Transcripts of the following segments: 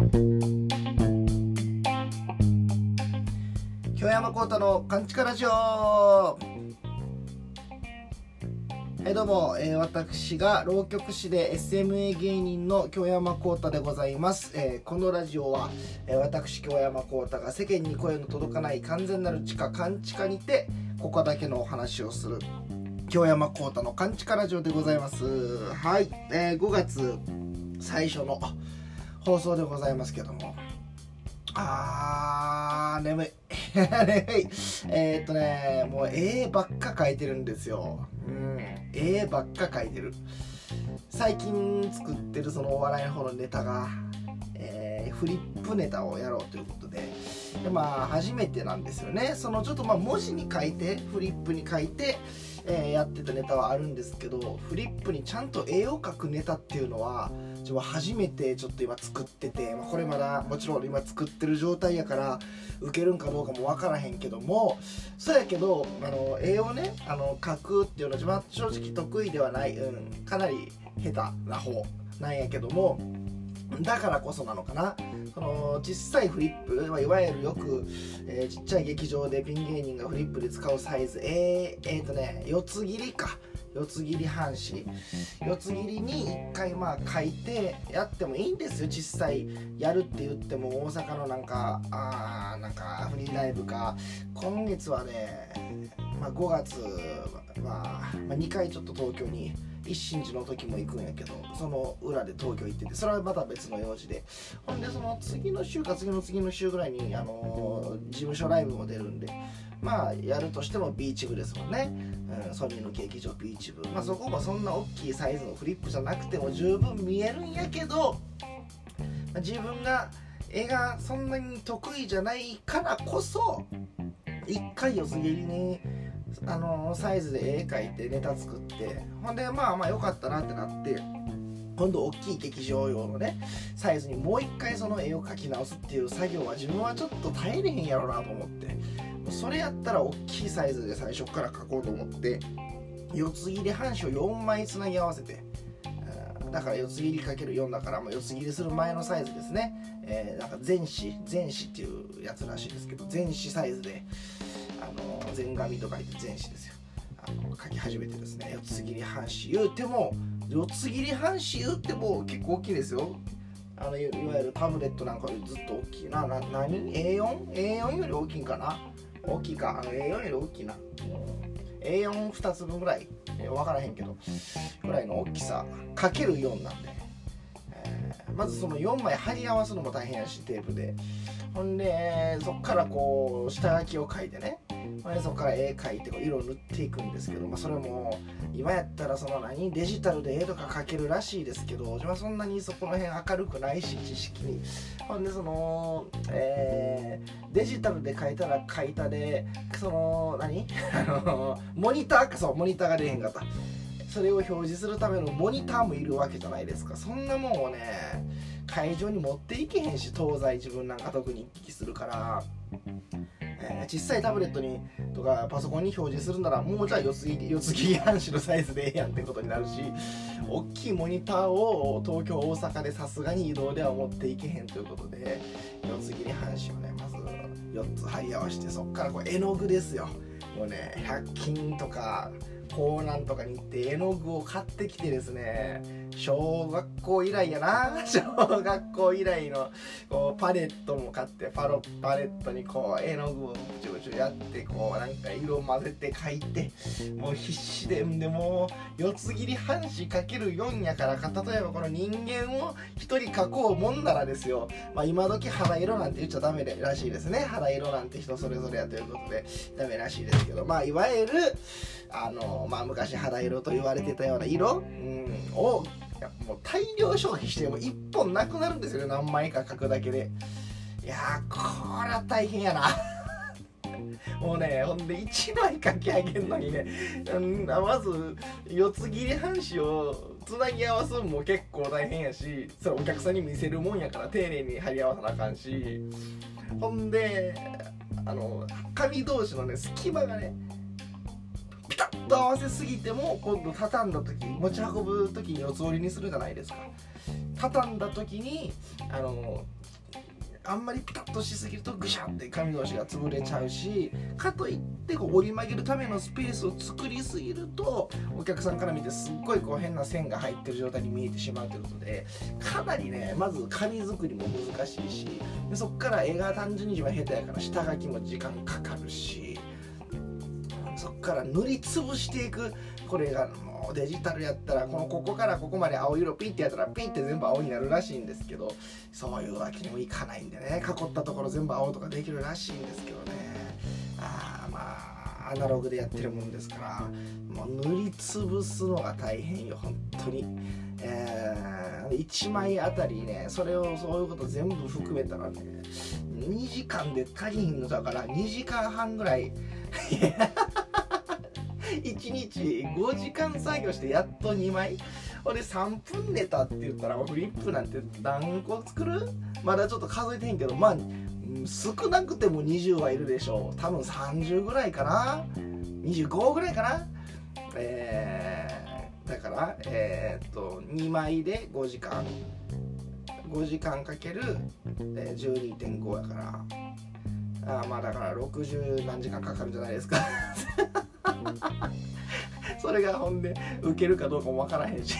京山幸太の勘違いラジオ。はいどうも、えー、私が浪曲師で SMA 芸人の京山幸太でございます、えーこのラジオは、えー私京山幸太が世間に声の届かない完全なる地下勘違にてここだけのお話をする京山幸太の勘違ラジオでございます。はい、えー5月最初の放送でございますけども。あー眠い。眠い。えーっとねもう絵ばっか描いてるんですよ。うん。絵ばっか描いてる。最近作ってるそのお笑いの方のネタが、えーフリップネタをやろうということで。でまあ初めてなんですよね。そのちょっとまあ文字に書いてフリップに書いて、えーやってたネタはあるんですけどフリップにちゃんと絵を描くネタっていうのは自分は初めてちょっと今作ってて、まあ、これまだもちろん今作ってる状態やから受けるんかどうかも分からへんけどもそうやけどあの絵をねあの描くっていうのは自分は正直得意ではない、うん、かなり下手な方なんやけどもだからこそなのかな。その小さいフリップ、まあ、いわゆるよく、えーちっちゃい劇場でピン芸人がフリップで使うサイズえー、えーとね四つ切りか。四つ切り半紙。四つ切りに一回まあ書いてやってもいいんですよ。実際やるって言っても大阪のなんかあーなんかフリーライブか。今月はね、まあ、5月、は、まあ2回ちょっと東京に一心寺の時も行くんやけどその裏で東京行っててそれはまた別の用事で。ほんでその次の週か次の次の週ぐらいに、あのー事務所ライブも出るんでまあやるとしてもビーチ部ですもんね、うん、ソニーの劇場ビーチ部。まあそこもそんな大きいサイズのフリップじゃなくても十分見えるんやけど、まあ自分が絵がそんなに得意じゃないからこそ一回四つ切りにあのサイズで絵描いてネタ作って。ほんでまあまあ良かったなってなって。今度大きい劇場用のねサイズにもう一回その絵を描き直すっていう作業は自分はちょっと耐えれへんやろうなと思って。それやったら大きいサイズで最初から描こうと思って。四つ切り半紙を4枚つなぎ合わせて。だから四つ切りかける4だから、四つ切りする前のサイズですね、えーなんか全紙全紙っていうやつらしいですけど全紙サイズでの全紙と書いて全紙ですよ。あの書き始めてですね。四つ切り半紙言うても四つ切り半紙言うても結構大きいですよ。あのいわゆるタブレットなんかよりずっと大きいな。な何？A4?A4 より大きいんかな？大きいか。あの A4 より大きいな、A42 つ分ぐらい、えー分からへんけど。ぐらいの大きさ。かける4なんで、えーまずその4枚貼り合わすのも大変やしテープで。ほんでそっからこう下書きを書いてね。ほんでそこから絵描いてこう色を塗っていくんですけど、まあ、それも今やったらその何デジタルで絵とか描けるらしいですけど自分はそんなにそこの辺明るくないし知識に。ほんでその、えーデジタルで描いたら描いたでその何？あのモニターかそうモニターが出へんかった。それを表示するためのモニターもいるわけじゃないですか。そんなもんをね会場に持っていけへんし東西自分なんか特に行き来するから、え小さいタブレットにとかパソコンに表示するならもうじゃあ四つ切り四つ切り半紙のサイズでええやんってことになるし大きいモニターを東京大阪でさすがに移動では持っていけへんということで四つ切り半紙をねまず4つ貼り合わせてそっからこう絵の具ですよ。もうね100均とか港南とかに行って絵の具を買ってきてですね小学校以来やな。小学校以来のこうパレットも買ってパロパレットにこう絵の具をブチブチやってこうなんか色混ぜて描いてもう必死でんでもう四つ切り半紙かける4やからか例えばこの人間を一人描こうもんならですよ。まあ今時肌色なんて言っちゃダメらしいですね。肌色なんて人それぞれやということでダメらしいですけど。まあいわゆるあのまあ昔肌色と言われてたような色、うん、をやもう大量消費しても1本なくなるんですよ何枚か描くだけで。いやーこれは大変やな。もうねほんで1枚描き上げるのにね、うん、まず四つ切り半紙をつなぎ合わすのも結構大変やしそれお客さんに見せるもんやから丁寧に貼り合わさなあかんし。ほんであの紙同士のね隙間がねと合わせすぎても今度畳んだ時持ち運ぶ時に四つ折りにするじゃないですか。畳んだ時にあのあんまりピタッとしすぎるとぐしゃって紙同士が潰れちゃうしかといってこう折り曲げるためのスペースを作りすぎるとお客さんから見てすっごいこう変な線が入ってる状態に見えてしまうということでかなりねまず紙作りも難しいしでそっから絵が単純に一番下手やから下書きも時間かかるしそっから塗りつぶしていく。これがもうデジタルやったらこのここからここまで青色ピッてやったらピッて全部青になるらしいんですけどそういうわけにもいかないんでね。囲ったところ全部青とかできるらしいんですけどね。あまあアナログでやってるもんですからもう塗りつぶすのが大変よ本当に。えー、1枚あたりねそれをそういうこと全部含めたらね2時間で足りひんのだから2時間半ぐらい。1日5時間作業してやっと2枚。俺3分ネタって言ったらフリップなんて何個作る？まだちょっと数えてへんけどまあ少なくても20はいるでしょう。多分30ぐらいかな？25ぐらいかな？えー、だからえー、っと2枚で5時間。5時間かける、12.5やから。あまあだから60何時間かかるんじゃないですか。それがほんで受けるかどうかもわからへんし。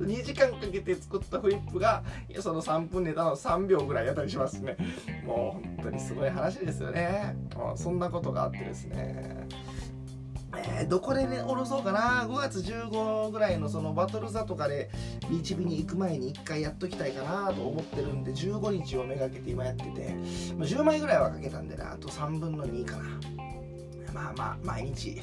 2時間かけて作ったフリップがその3分ネタの3秒ぐらいやったりしますね。もう本当にすごい話ですよね。そんなことがあってですねえー、どこでね、おろそうかな。5月15ぐらいのそのバトル座とかでビーチビに行く前に1回やっときたいかなと思ってるんで15日をめがけて今やっててま10枚ぐらいはかけたんでねあと3分の2かな。まあまあ毎日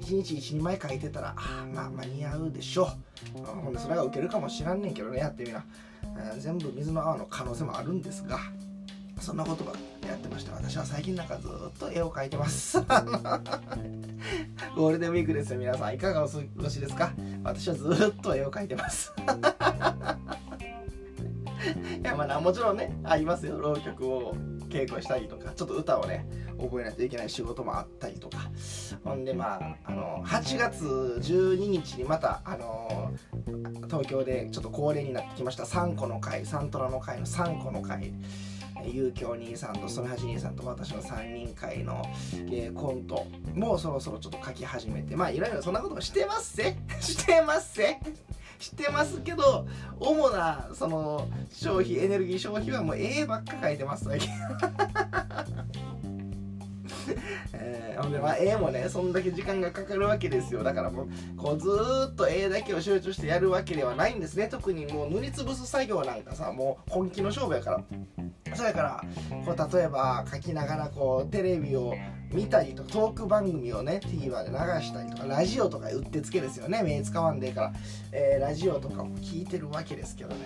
1日12枚書いてたらまあ間に合うでしょう。ほんでそれが受けるかもしらんねんけどねやってみな。全部水の泡の可能性もあるんですがそんなことばやってました。私は最近なんかずっと絵を描いてます。ゴールデンウィークですよ皆さん。いかがお過ごしですか？私はずっと絵を描いてます。いやまあもちろんねありますよ。浪曲を稽古したりとかちょっと歌をね覚えないといけない仕事もあったりとか。ほんでまああの8月12日にまたあの東京でちょっと恒例になってきました。3個の会サントラの会の3個の会。ゆうきょう兄さんと曽根橋兄さんと私の3人会の、えー、コントもそろそろちょっと書き始めてまあいろいろそんなこともしてますせ。してますせ。してますけど主なその消費エネルギー消費はもう絵ばっか書いてます最近えー、ほんでまあ絵もねそんだけ時間がかかるわけですよ。だからもうこうずっと絵だけを集中してやるわけではないんですね。特にもう塗りつぶす作業なんかさもう本気の勝負やから。そやからこう例えば書きながらこうテレビを見たりとかトーク番組をね TVer で流したりとかラジオとかうってつけですよね。目使わんでいいから、えー、ラジオとかも聞いてるわけですけどね。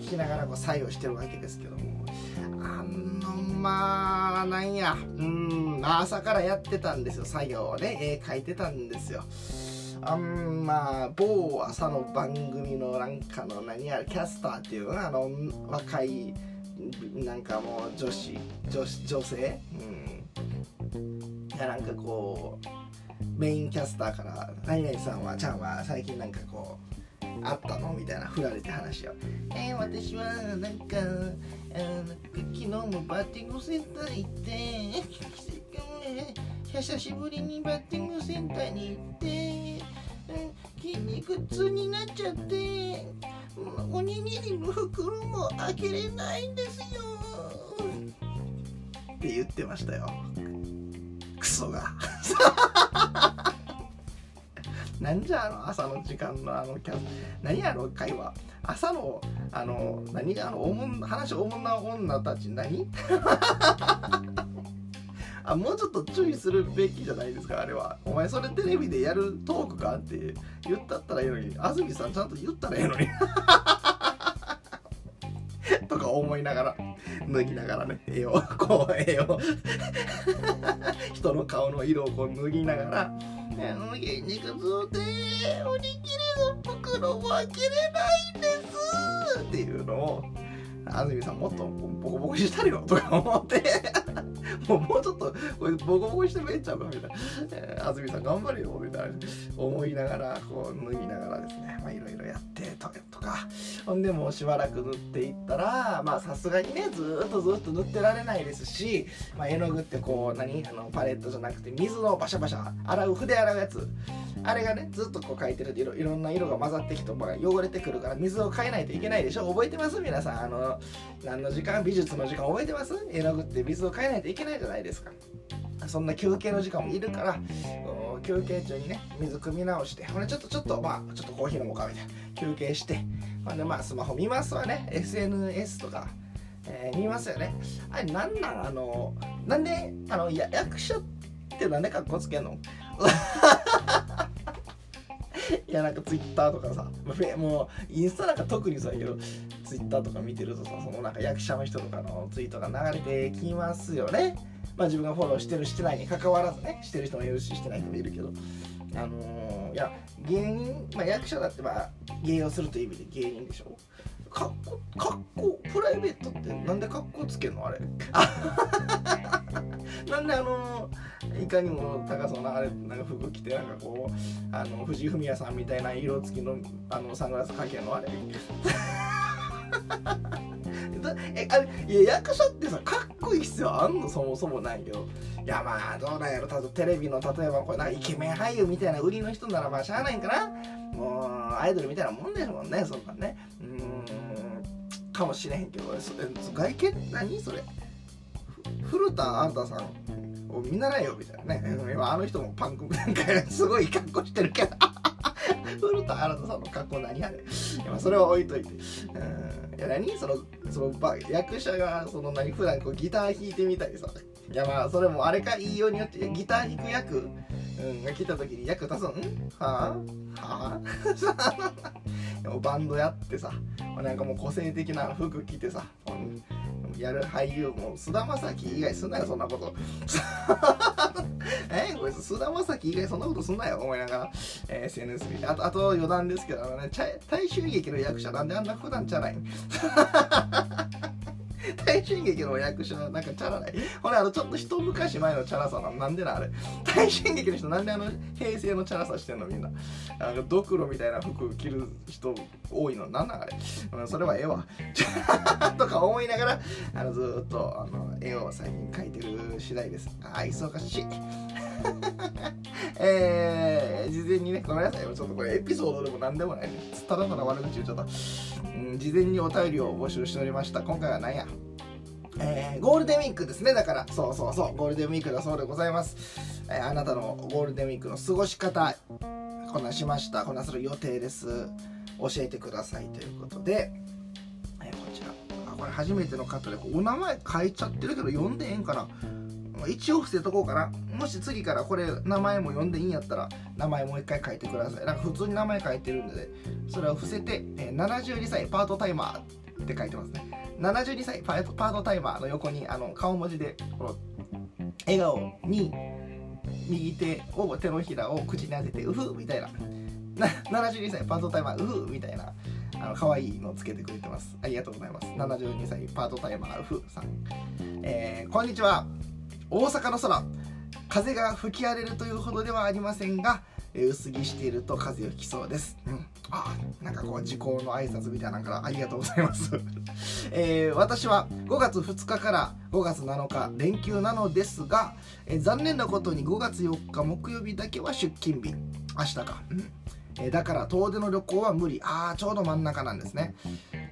聞きながらこう作業してるわけですけども。あのまあなんや。うん朝からやってたんですよ。作業をね絵描いてたんですよ。あんまあ某朝の番組のなんかの何やキャスターっていうのあの若いなんかもう女子女子女性。うん。いやなんかこうメインキャスターから「何々さんはちゃんは最近なんかこうあったの?」みたいな振られて話を「えー、私はなんかあの昨日もバッティングセンター行って久しぶりにバッティングセンターに行って、筋肉痛になっちゃっておにぎりの袋も開けれないんですよ。って言ってましたよ。クソが。なんじゃあの朝の時間のあのキャ何やろ会話。朝のあの何があのおもん話おもんな女たち何？あもうちょっと注意するべきじゃないですかあれは。お前それテレビでやるトークかって言ったったらいいのに安住さんちゃんと言ったらええのに。とか思いながら脱ぎながらね。絵をこう絵を 人の顔の色をこう脱ぎながら「筋肉痛でおにぎりの袋を開けれないんです」っていうのを安住さんもっとボコボコしたるよとか思って。もうちょっとこれボコボコしてもええんちゃうかみたいな、えー、安住さん頑張れよみたいな。思いながらこう脱ぎながらですね。まあいろいろやってととか。ほんでもうしばらく塗っていったらまあさすがにねずっとずっと塗ってられないですし、まあ、絵の具ってこう何？あのパレットじゃなくて水のバシャバシャ洗う筆洗うやつ。あれがねずっとこう描いてるといろいろんな色が混ざってきて汚れてくるから水を変えないといけないでしょ？覚えてます？皆さんあの何の時間？美術の時間覚えてます？絵の具って水を変えないといけないじゃないですか。そんな休憩の時間もいるから休憩中にね水汲み直してほんちょっとちょっとまあちょっとコーヒー飲もうかみたいな。休憩してほんでまあスマホ見ますわね。SNS とか、えー、見ますよね。あれなんなん？あのなんであのや役所ってなんでかっこつけんの？いやなんかツイッターとかさもうインスタなんか特にそうやけどツイッターとか見てるとさそのなんか役者の人とかのツイートが流れてきますよね。まあ自分がフォローしてるしてないに関わらずねしてる人もいるししてない人もいるけど。あのー、いや芸人、まあ、役者だってまあ芸をするという意味で芸人でしょ？かっこかっこプライベートってなんでかっこつけんの？あれ。なんであのいかにも高そうなあれなんか服着てなんかこうあの藤井フミヤさんみたいな色付きのあのサングラスかけんのあれ。えあれいや役者ってさかっこいい必要あんの？そもそもないけど。いやまあどうなんやろ。たテレビの例えばこれなイケメン俳優みたいな売りの人ならまあしゃあないんかな。もうアイドルみたいなもんですもんねそんなね。うんかもしれへんけどそ外見何？それ。古田新太さんを見習えよみたいなね。今あの人もパンクなんか すごい格好してるけど。古田新太さんの格好何あれ。まあそれは置いといて。うん。いや何？そのその役者がその何普段こうギター弾いてみたりさ。いやまあそれもあれか言いようによってギター弾く役、うん、が来た時に役足すんはあ？はあ？バンドやってさなんかもう個性的な服着てさ、うん。やる俳優も菅田将暉以外すんなよそんなこと。え？こいつ菅田将暉以外そんなことすんなよ思いながら、えー、SNS 見てあとあと余談ですけどね大衆劇の役者なんであんな普段じゃない。大衆劇の役者なんかチャラない。これあのちょっと一昔前のチャラさななんでなあれ。大衆劇の人なんであの平成のチャラさしてんのみんな。あのドクロみたいな服着る人多いの。なんなんあれ、うん、それはええわとか思いながらあのずっとあの絵を最近描いてる次第です。あ忙しい。えー、事前にね、ごめんなさい。ちょっとこれエピソードでも何でもない。ただただ悪口言っちゃった。うん、事前にお便りを募集しておりました。今回は何や。えー、ゴールデンウィークですね。だから、そうそうそう、ゴールデンウィークだそうでございます。えー、あなたのゴールデンウィークの過ごし方、こんなしました。こんなする予定です。教えてくださいということで、えー、こちら。あ、これ初めての方で、お名前書いちゃってるけど、読んでええんかな。一応伏せとこうかなもし次からこれ名前も読んでいいんやったら名前もう一回書いてくださいなんか普通に名前書いてるんで、それを伏せて、えー、72歳パートタイマーって書いてますね。72歳パートタイマーの横にあの顔文字でこの笑顔に右手を手のひらを口に当ててうふみたいな。72歳パートタイマーうふみたいな。あの可愛いのつけてくれてます。ありがとうございます。72歳パートタイマーうふさん、えー、こんにちは。大阪の空。風が吹き荒れるというほどではありませんが薄着していると風邪をひきそうです。うん。あ、なんかこう時効の挨拶みたいなのからありがとうございます。えー、私は5月2日から5月7日連休なのですが、えー、残念なことに5月4日木曜日だけは出勤日。明日か。うん。えー、だから遠出の旅行は無理。ああ、ちょうど真ん中なんですね。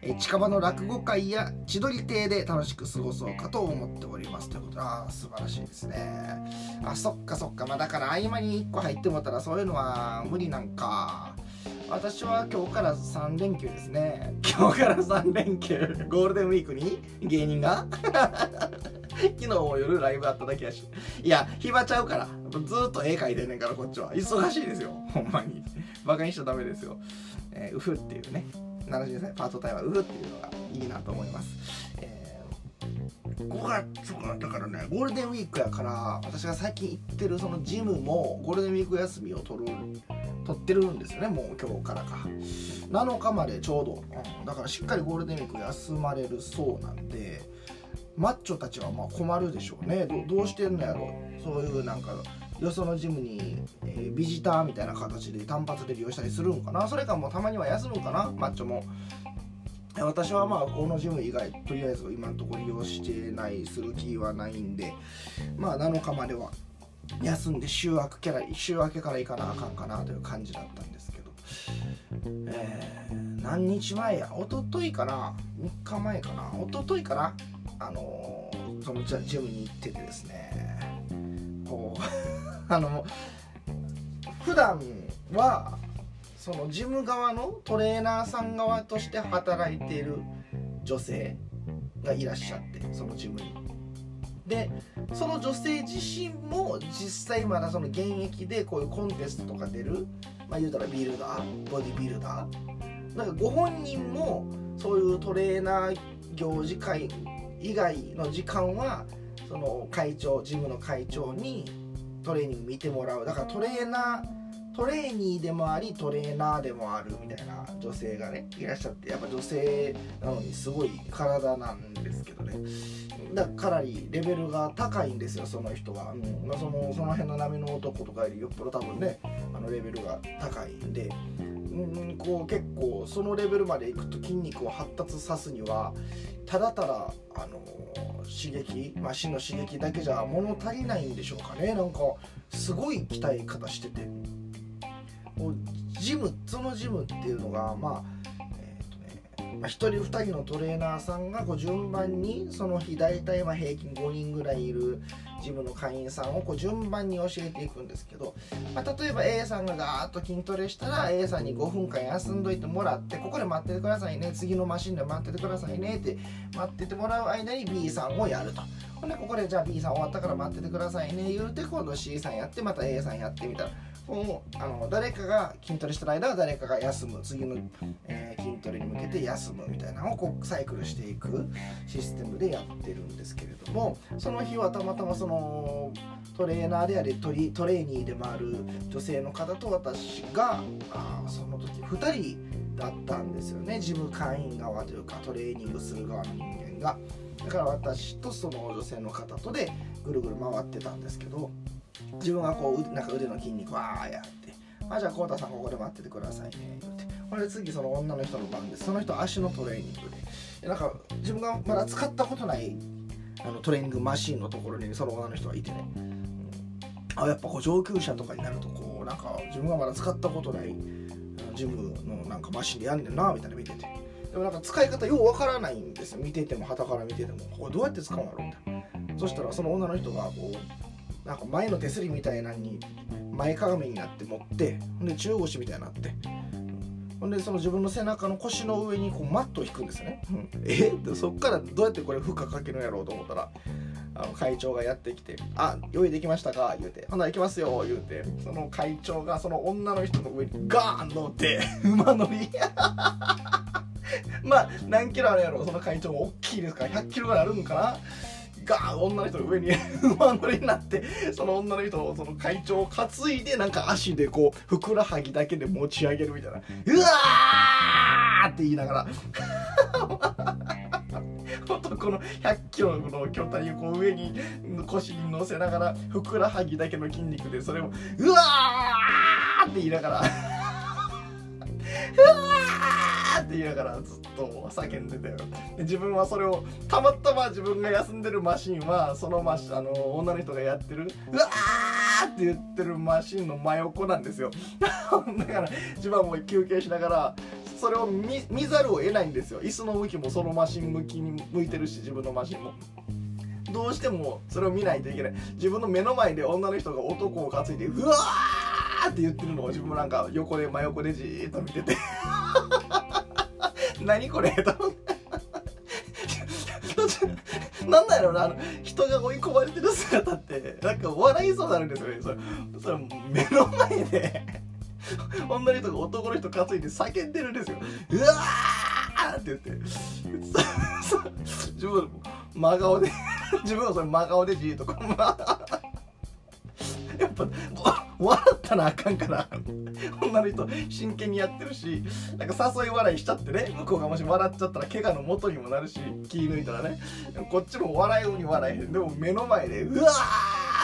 え近場の落語会や千鳥亭で楽しく過ごそうかと思っておりますということ。でああ素晴らしいですね。あそっかそっか。まあだから合間に1個入ってもたらそういうのは無理なんか。私は今日から3連休ですね。今日から3連休。ゴールデンウィークに芸人が？昨日も夜ライブあっただけやし。いや暇ちゃうから。ずっと絵描いてんねんからこっちは。忙しいですよ。ほんまに。バカにしちゃダメですよ。えー、ウフっていうね。70歳パートタイマーウフっていうのがいいなと思います、えー、5月かだからねゴールデンウィークやから私が最近行ってるそのジムもゴールデンウィーク休みを取る取ってるんですよねもう今日からか。7日までちょうど、うん、だからしっかりゴールデンウィーク休まれるそうなんでマッチョたちはま困るでしょうね。どどうしてんのやろそういうなんかよそのジムに、えー、ビジターみたいな形で単発で利用したりするんかな。それかもうたまには休むんかな。マッチョも。私はまあこのジム以外とりあえず今のところ利用してないする気はないんで。まあ7日までは休んで週明けから週明けから行かなあかんかなという感じだったんですけど、えー、何日前や？一昨日かな？3日前かな？一昨日かな？あのー、そのジムに行っててですね。こうあの普段はそのジム側のトレーナーさん側として働いている女性がいらっしゃってそのジムに。でその女性自身も実際まだその現役でこういうコンテストとか出るまあ言うたらビルダーボディビルダーなんかご本人もそういうトレーナー行事会以外の時間はその会長ジムの会長にトレーニング見てもらう。だからトレーナートレーニーでもありトレーナーでもあるみたいな女性がねいらっしゃってやっぱ女性なのにすごい体なんですけどね。だからかなりレベルが高いんですよその人は、うん。まあ、そのその辺の波の男とかよりよっぽど多分ねあのレベルが高いんで、うん、こう結構そのレベルまでいくと筋肉を発達さすにはただただあの刺激、まあ、死の刺激だけじゃ物足りないんでしょうかね。なんかすごい鍛え方してて。もうジムそのジムっていうのがまあまあ、1人2人のトレーナーさんがこう順番にその日大体ま平均5人ぐらいいるジムの会員さんをこう順番に教えていくんですけど、まあ、例えば A さんがガーッと筋トレしたら A さんに5分間休んどいてもらってここで待っててくださいね次のマシンで待っててくださいねって待っててもらう間に B さんをやると。ほんでここでじゃあ B さん終わったから待っててくださいね言うて今度 C さんやってまた A さんやってみたらもうあの誰かが筋トレしてる間は誰かが休む次の、えー、筋トレに向けて休むみたいなのをこうサイクルしていくシステムでやってるんですけれどもその日はたまたまそのトレーナーでありトリトレーニーでもある女性の方と私があその時2人だったんですよね事務会員側というかトレーニングする側の人間が。だから私とその女性の方とでぐるぐる回ってたんですけど自分がこうなんか腕の筋肉わーやって「あじゃあ浩太さんここで待っててくださいね」言って。これ次その女の人の番です。その人足のトレーニングで。なんか自分がまだ使ったことないあのトレーニングマシンのところにその女の人がいてね、うん、あやっぱこう上級者とかになるとこうなんか自分がまだ使ったことないジムのなんかマシンでやんねんなみたいな見てて。でもなんか使い方ようわからないんです見てても旗から見てても。これどうやって使うんだろうみたいな。そしたらその女の人がこうなんか前の手すりみたいなのに前かがみになって持ってほんで中腰みたいになって。ほんでその自分の背中の腰の上にこうマットを引くんですね、うん、え？っそっからどうやってこれ負荷かけるんやろうと思ったらあの会長がやってきて「あ用意できましたか?」言うて「ほな行きますよ」言うて。その会長がその女の人の上にガーン乗って馬乗り。まあ何キロあるやろ？その会長も大きいですから100キロぐらいあるんかな？ガーン女の人の上に 馬乗りになってその女の人をその会長を担いでなんか足でこうふくらはぎだけで持ち上げるみたいな「うわー!」って言いながら この100キロの巨体をこう上に腰に乗せながらふくらはぎだけの筋肉でそれを「うわー!」って言いながら「うわ」って言いながらずっと叫んでたよ。で自分はそれをたまたま自分が休んでるマシンはそのマシあの女の人がやってる「うわー!」って言ってるマシンの真横なんですよ。だから自分はもう休憩しながらそれを見ざるを得ないんですよ。椅子の向きもそのマシン向きに向いてるし自分のマシンも。どうしてもそれを見ないといけない。自分の目の前で女の人が男を担いでうわーって言ってるのを自分もなんか横で真横でじーっと見てて。何これ？と なんだろうなあの人が追い込まれてる姿って。なんか笑いそうになるんですよね。それそれ目の前で。女の人が男の人担いで叫んでるんですよ。うわーって言って。自分真顔で自分はそれ真顔でじーっとこうやっぱ笑ったらあかんから。女の人真剣にやってるしなんか誘い笑いしちゃってね。向こうがもし笑っちゃったら怪我の元にもなるし気抜いたらね。こっちも笑いように笑えへん。でも目の前でうわ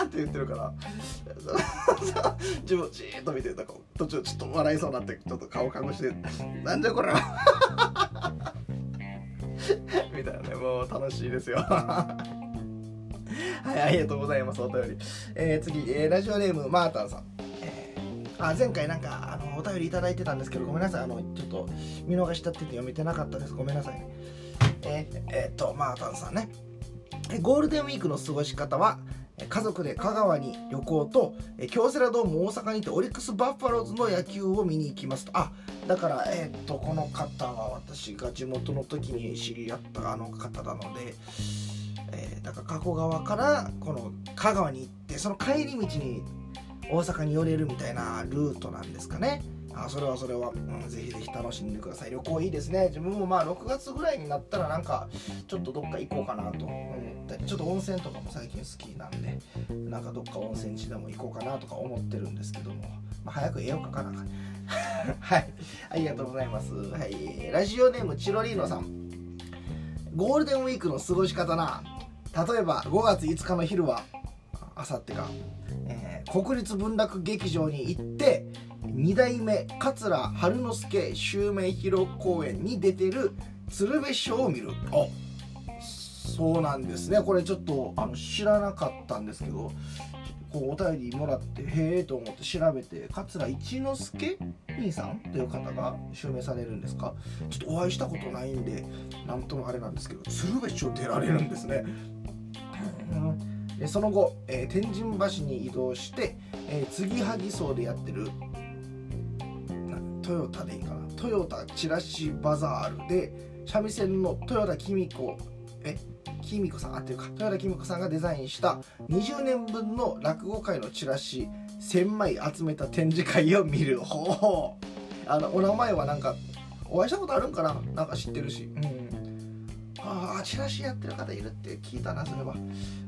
ーって言ってるから。自分じーっと見てなんか途中ちょっと笑いそうになってちょっと顔隠して「なんじゃこれは」みたいなね。もう楽しいですよ。はいありがとうございますお便り、えー、次、えー、ラジオネームマータンさん。あ前回なんかあのお便りいただいてたんですけどごめんなさいあのちょっと見逃しちゃってて読めてなかったです。ごめんなさいね。え、えー、っとマータンさんね。ゴールデンウィークの過ごし方は家族で香川に旅行と京セラドーム大阪にてオリックス・バッファローズの野球を見に行きますと。あだからえー、っとこの方は私が地元の時に知り合ったあの方なのでえー、だから加古川からこの香川に行ってその帰り道に大阪に寄れるみたいなルートなんですかね。あそれはそれは、うん、ぜひぜひ楽しんでください。旅行いいですね。自分もまあ6月ぐらいになったらなんかちょっとどっか行こうかなと思ったりちょっと温泉とかも最近好きなんでなんかどっか温泉地でも行こうかなとか思ってるんですけども、まあ、早く絵を描かなあかん。はい。ありがとうございます。はい。ラジオネームチロリーノさん。ゴールデンウィークの過ごし方な。例えば5月5日の昼はあさってか、えー、国立文楽劇場に行って2代目桂春之助襲名披露公演に出てる鶴瓶師匠を見る。あ。そうなんですね。これちょっとあの知らなかったんですけどお便りもらってへえと思って調べて桂一之助兄さんという方が襲名されるんですか？ちょっとお会いしたことないんでなんともあれなんですけど鶴瓶師匠出られるんですね。でその後、えー、天神橋に移動して、えー、継ぎはぎ荘でやってるトヨタでいいかな？トヨタチラシバザールで三味線の豊田紀美子え紀美子さんあっていうか豊田紀美子さんがデザインした20年分の落語界のチラシ1000枚集めた展示会を見る。ほう。あのお名前はなんかお会いしたことあるんかな？なんか知ってるし。うん。ああチラシやってる方いるって聞いたなそれは。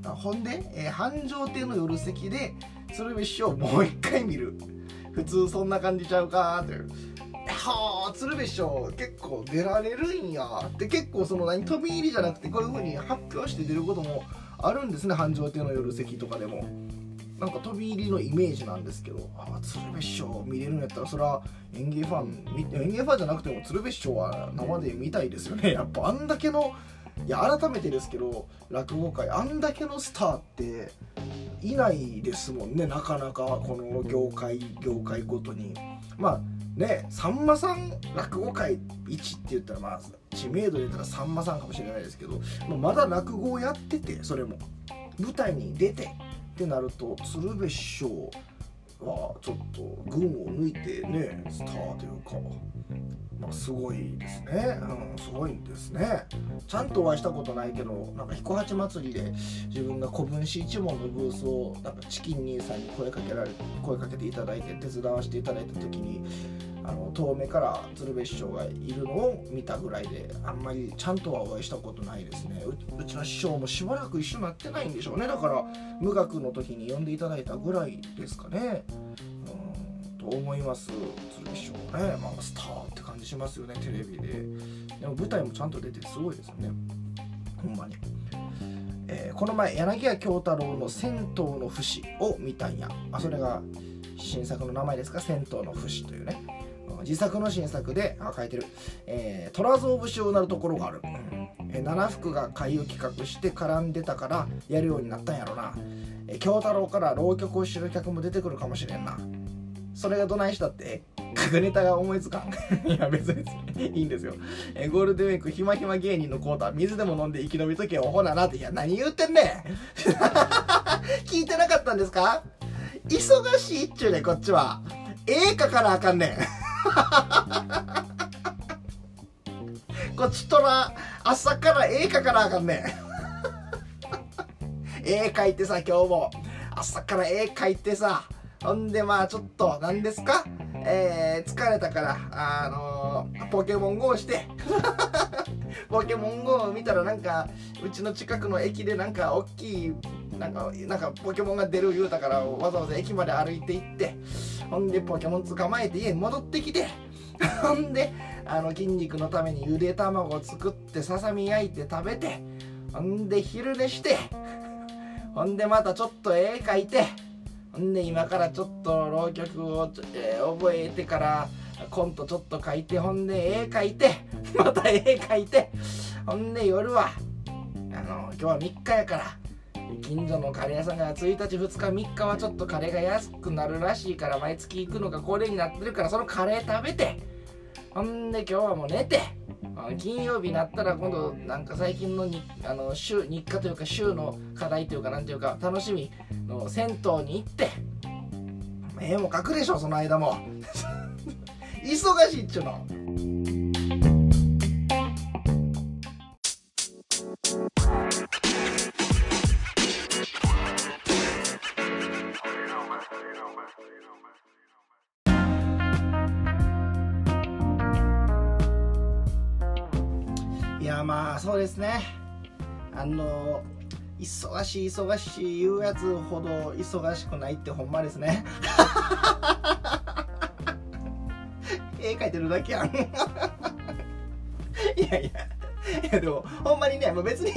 あほんで、えー、繁盛亭の夜席で鶴瓶師匠もう一回見る。普通そんな感じちゃうかというはあ鶴瓶師匠結構出られるんや。って結構その何飛び入りじゃなくてこういう風に発表して出ることもあるんですね繁盛亭の夜席とかでも。なんか飛び入りのイメージなんですけどああ鶴瓶師匠見れるんやったらそれは演芸ファン演芸ファンじゃなくても鶴瓶師匠は生で見たいですよね。やっぱあんだけのいや改めてですけど落語界あんだけのスターっていないですもんねなかなかこの業界業界ごとに。まあねさんまさん落語界一って言ったらまあ知名度で言ったらさんまさんかもしれないですけどまだ落語をやっててそれも。舞台に出てってなると鶴瓶師匠はちょっと群を抜いてねスターというか、すごいですね、うん、すごいんですね。ちゃんとお会いしたことないけどなんか彦八祭りで自分が古文史一門のブースをなんかチキン兄さんに声かけられ声かけていただいて手伝わせていただいた時にあの遠目から鶴瓶師匠がいるのを見たぐらいであんまりちゃんとはお会いしたことないですね。うちの師匠もしばらく一緒になってないんでしょうね。だから無学の時に呼んでいただいたぐらいですかね。思います鶴瓶師匠ね、まあ、スターって感じしますよねテレビで。でも舞台もちゃんと出てすごいですよね。ほんまに。えー、この前柳家京太郎の「銭湯の節」を見たんや。あそれが新作の名前ですか？銭湯の節というね。自作の新作であ書いてる、えー、虎造節をなるところがある、え、七福が会を企画して絡んでたからやるようになったんやろな、え、京太郎から浪曲を知る客も出てくるかもしれんな。それがどないしたって？角ネタが思いつかん。いや別にいいんですよ、えー、ゴールデンウィークひまひま芸人のコーター水でも飲んで生き延びとけよほななって。いや何言ってんねん。聞いてなかったんですか？忙しいっちゅうねこっちは。絵描かなあかんねん。こっちとら朝から絵描かなあかんねん。絵描いてさ今日も。朝から絵描いてさほんでまあちょっと何ですか？えー、疲れたからあのー、ポケモン GO して。ポケモン GO を見たらなんかうちの近くの駅でなんか大きいなんかなんかポケモンが出る言うたからわざわざ駅まで歩いて行って。ほんでポケモン捕まえて家に戻ってきて。ほんであの筋肉のためにゆで卵を作ってささみ焼いて食べて。ほんで昼寝して。ほんでまたちょっと絵描いて。で今からちょっと浪曲を、えー、覚えてからコントちょっと書いてほんで絵描いて また絵描いてほんで夜はあの今日は3日やから近所のカレー屋さんが1日2日3日はちょっとカレーが安くなるらしいから毎月行くのが恒例になってるからそのカレー食べてほんで今日はもう寝て金曜日になったら今度なんか最近のにあの週日課というか週の課題というかなんていうか楽しみの銭湯に行って絵も描くでしょその間も 忙しいっちゅうの。忙しい忙しい言うやつほど忙しくないってほんまですね。絵描いてるだけやん。いやいやいやでもほんまにねもう別に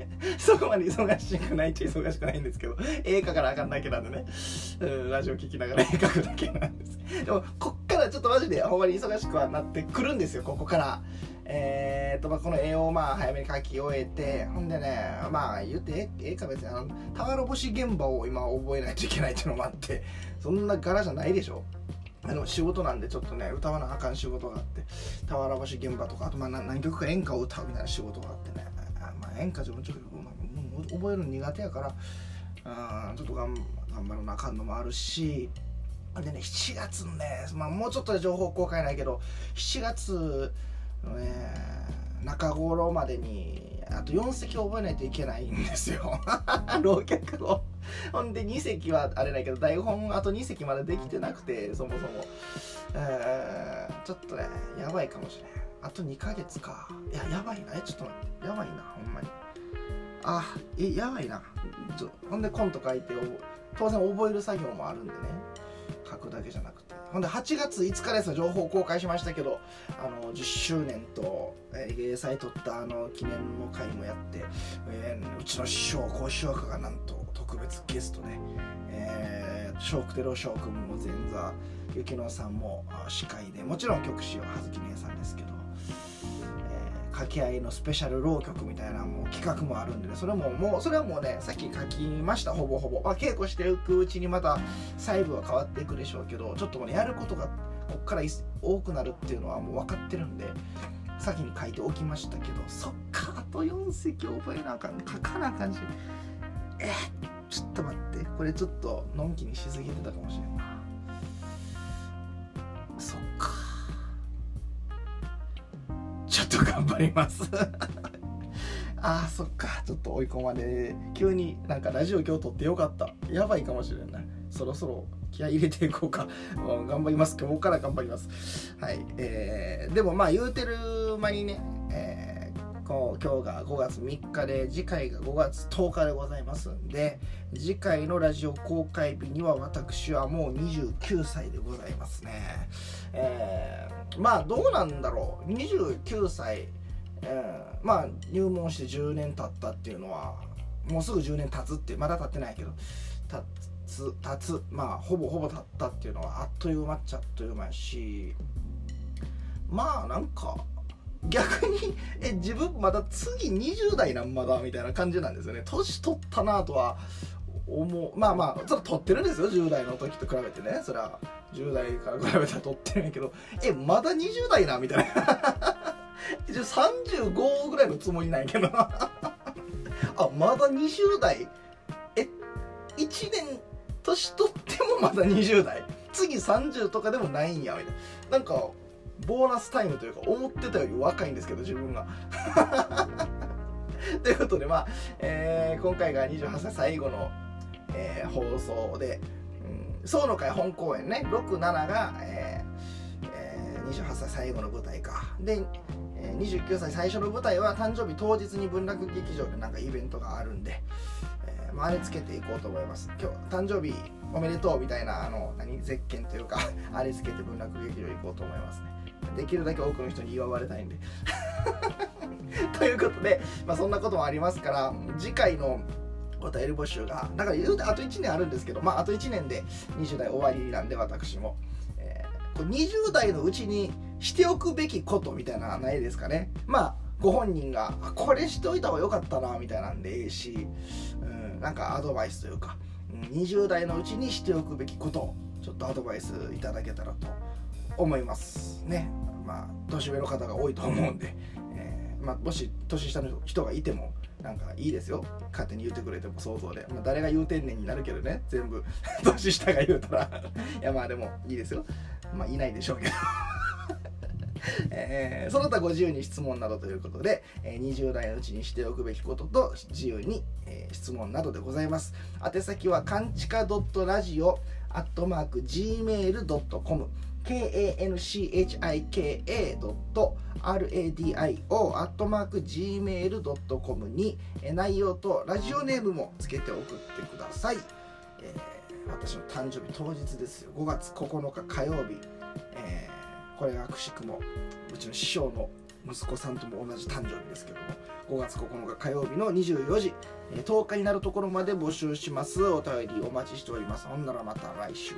そこまで忙しくないっちゃ忙しくないんですけど絵描かなあかんだけなんでね、うん、ラジオ聴きながら絵描くだけなんです。でもこっからちょっとマジでほんまに忙しくはなってくるんですよここから。えー、っとまあこの絵をまあ早めに描き終えてほんでねまあ言ってええか別にあの俵星現場を今覚えないといけないっていうのもあってそんな柄じゃないでしょ。あの仕事なんでちょっとね歌わなあかん仕事があって俵星現場とかあとまあ何曲か演歌を歌うみたいな仕事があってねまあ演歌自分ちょっと、まあ、覚えるの苦手やからうんちょっと頑頑張らなあかんのもあるしでね7月ね、まあ、もうちょっとで情報公開ないけど7月え、中頃までにあと4席覚えないといけないんですよ。浪曲を。ほんで2席はあれだけど台本あと2席までできてなくてそもそも、え、ちょっとねやばいかもしれん。あと2ヶ月か。いややばいな。えちょっと待って。やばいなほんまに。あえやばいな。ちょほんでコント書いて当然覚える作業もあるんでね。書くだけじゃなくて。ほんで8月5日です情報公開しましたけどあの10周年と、えー、芸祭取ったあの記念の会もやって、えー、うちの師匠講師匠がなんと特別ゲストね、えー、ショークテロ翔くんも前座雪乃さんも司会でもちろん曲師は葉月姉さんですけど掛け合いのスペシャル浪曲みたいなもう企画もあるんでねそれももうそれはもうねさっき書きましたほぼほぼ、まあ、稽古していくうちにまた細部は変わっていくでしょうけどちょっともうねやることがこっから多くなるっていうのはもう分かってるんで先に書いておきましたけどそっかあと4席覚えなあかん書かなあかんし。えちょっと待って。これちょっとのんきにしすぎてたかもしれんな。そっと頑張ります。あーそっか。ちょっと追い込まれ急になんかラジオ今日撮ってよかった。やばいかもしれな。いそろそろ気合入れていこうか。も、う、頑張ります。今日から頑張ります。はい。えー、でもまあ言うてる間にね、えー、今日が5月3日で次回が5月10日でございますんで次回のラジオ公開日には私はもう29歳でございますね。えー、まあどうなんだろう。29歳、えー、まあ入門して10年経ったっていうのはもうすぐ10年経つってまだ経ってないけど経つ経つまあほぼほぼ経ったっていうのはあっという間っちゃあっという間やしまあなんか逆にえ自分まだ次20代なんまだみたいな感じなんですよね。年取ったなとは思う。まあまあちょっと取ってるんですよ。10代の時と比べてね。それは10代から比べたら取ってるんやけど。えまだ20代なみたいな。35ぐらいのつもりなんやけど あまだ20代？え1年年取ってもまだ20代。次30とかでもないんやみたいな。なんかボーナスタイムというか思ってたより若いんですけど自分が。ということでまあ、えー、今回が28歳最後のえー、放送で、うん、総の会本公演ね。67が、えーえー、28歳最後の舞台か。で、えー、29歳最初の舞台は誕生日当日に文楽劇場でなんかイベントがあるんで、えー、まあ、あれつけていこうと思います。今日誕生日おめでとうみたいなあの何？ゼッケンというか あれつけて文楽劇場行こうと思いますね。できるだけ多くの人に祝われたいんで。ということで、まあ、そんなこともありますから次回のお便り募集がだから言うてあと1年あるんですけどまああと1年で20代終わりなんで私も、えー、これ20代のうちにしておくべきことみたいなないですかね。まあご本人がこれしておいた方が良かったなみたいなんでええし、うん、なんかアドバイスというか、20代のうちにしておくべきことちょっとアドバイスいただけたらと思います。ね。まあ年上の方が多いと思うんで、えー、まあ、もし年下の人がいてもなんかいいですよ。勝手に言ってくれても想像で、まあ、誰が言うてんねんになるけどね。全部 年下が言うたら。いやまあでもいいですよ。まあいないでしょうけど。えー、その他ご自由に質問などということで、えー、20代のうちにしておくべきことと自由に、えー、質問などでございます。宛先はかんちか .radio アットマーク gmail.com kanchika.radio.gmail.com に内容とラジオネームもつけて送ってください、えー、私の誕生日当日ですよ。5月9日火曜日、えーこれがくしくもうちの師匠の息子さんとも同じ誕生日ですけども。5月9日火曜日の24時。10日になるところまで募集します。お便りお待ちしております。ほんならまた来週。